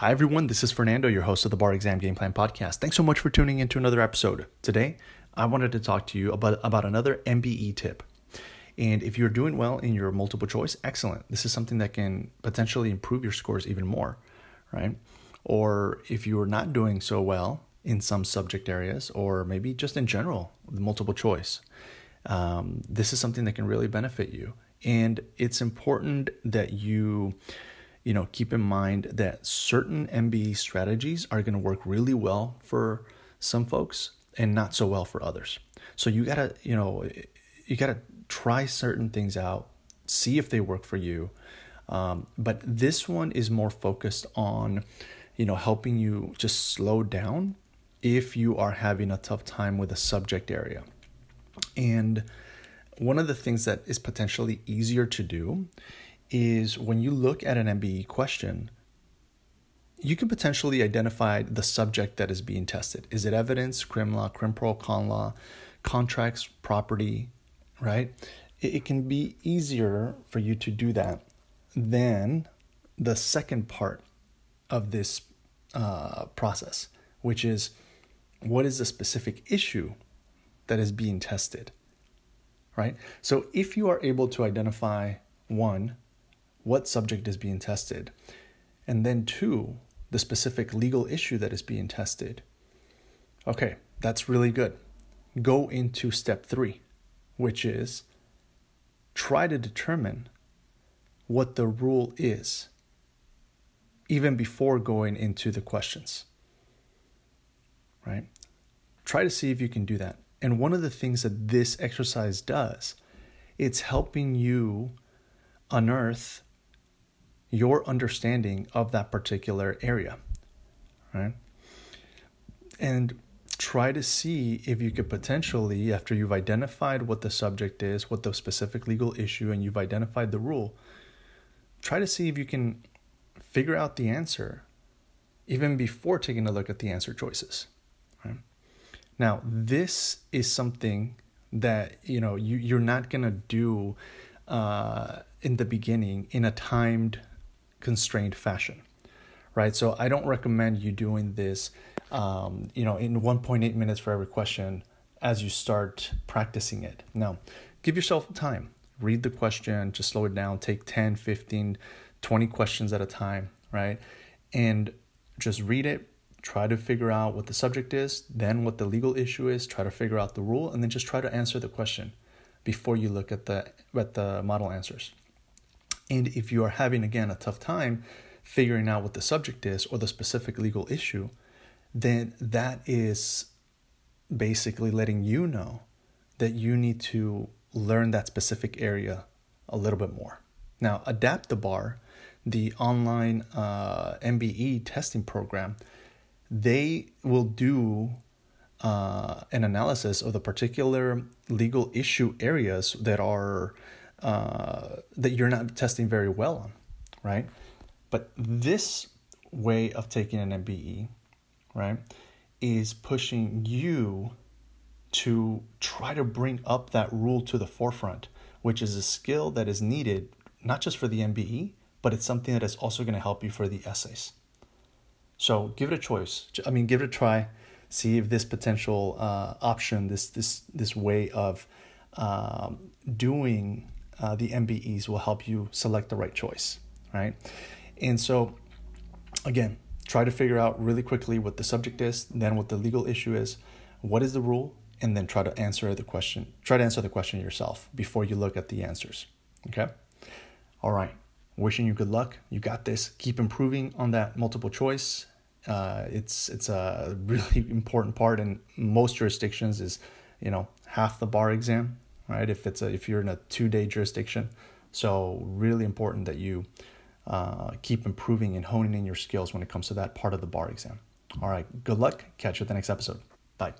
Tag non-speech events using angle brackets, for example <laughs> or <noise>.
Hi, everyone. This is Fernando, your host of the Bar Exam Game Plan Podcast. Thanks so much for tuning into another episode. Today, I wanted to talk to you about, about another MBE tip. And if you're doing well in your multiple choice, excellent. This is something that can potentially improve your scores even more, right? Or if you're not doing so well in some subject areas, or maybe just in general, the multiple choice, um, this is something that can really benefit you. And it's important that you you know, keep in mind that certain MBE strategies are going to work really well for some folks and not so well for others. So you got to, you know, you got to try certain things out, see if they work for you. Um, but this one is more focused on, you know, helping you just slow down if you are having a tough time with a subject area. And one of the things that is potentially easier to do is when you look at an MBE question, you can potentially identify the subject that is being tested. Is it evidence, crim law, crim pro, con law, contracts, property, right? It, can be easier for you to do that than the second part of this uh, process, which is what is the specific issue that is being tested, right? So if you are able to identify one, what subject is being tested, and then two, the specific legal issue that is being tested. Okay, that's really good. Go into step three, which is try to determine what the rule is, even before going into the questions. Right? Try to see if you can do that. And one of the things that this exercise does, it's helping you unearth your understanding of that particular area, right? And try to see if you could potentially, after you've identified what the subject is, what the specific legal issue, and you've identified the rule, try to see if you can figure out the answer even before taking a look at the answer choices. Right? Now, this is something that you know you, you're not gonna do uh, in the beginning in a timed constrained fashion, right? So I don't recommend you doing this, um, you know, in 1.8 minutes for every question as you start practicing it. No, give yourself time. Read the question, just slow it down, take 10, 15, 20 questions at a time, right? And just read it, try to figure out what the subject is, then what the legal issue is, try to figure out the rule, and then just try to answer the question before you look at the at the model answers. And if you are having, again, a tough time figuring out what the subject is or the specific legal issue, then that is basically letting you know that you need to learn that specific area a little bit more. Now, AdaptiBar, the online uh, MBE testing program, they will do uh, an analysis of the particular legal issue areas that are uh, that you're not testing very well on, right? But this way of taking an MBE, right, is pushing you to try to bring up that rule to the forefront, which is a skill that is needed not just for the MBE, but it's something that is also going to help you for the essays. So give it a choice. I mean, give it a try. See if this potential uh, option, this this this way of um, doing uh, the MBEs will help you select the right choice, right? And so, again, try to figure out really quickly what the subject is, then what the legal issue is, what is the rule, and then try to answer the question. Try to answer the question yourself before you look at the answers. Okay? All right. Wishing you good luck. You got this. Keep improving on that multiple choice. Uh, it's it's a really <laughs> important part in most jurisdictions. Is you know half the bar exam right? If it's a, if you're in a two day jurisdiction, so really important that you uh, keep improving and honing in your skills when it comes to that part of the bar exam. All right, good luck. Catch you at the next episode. Bye.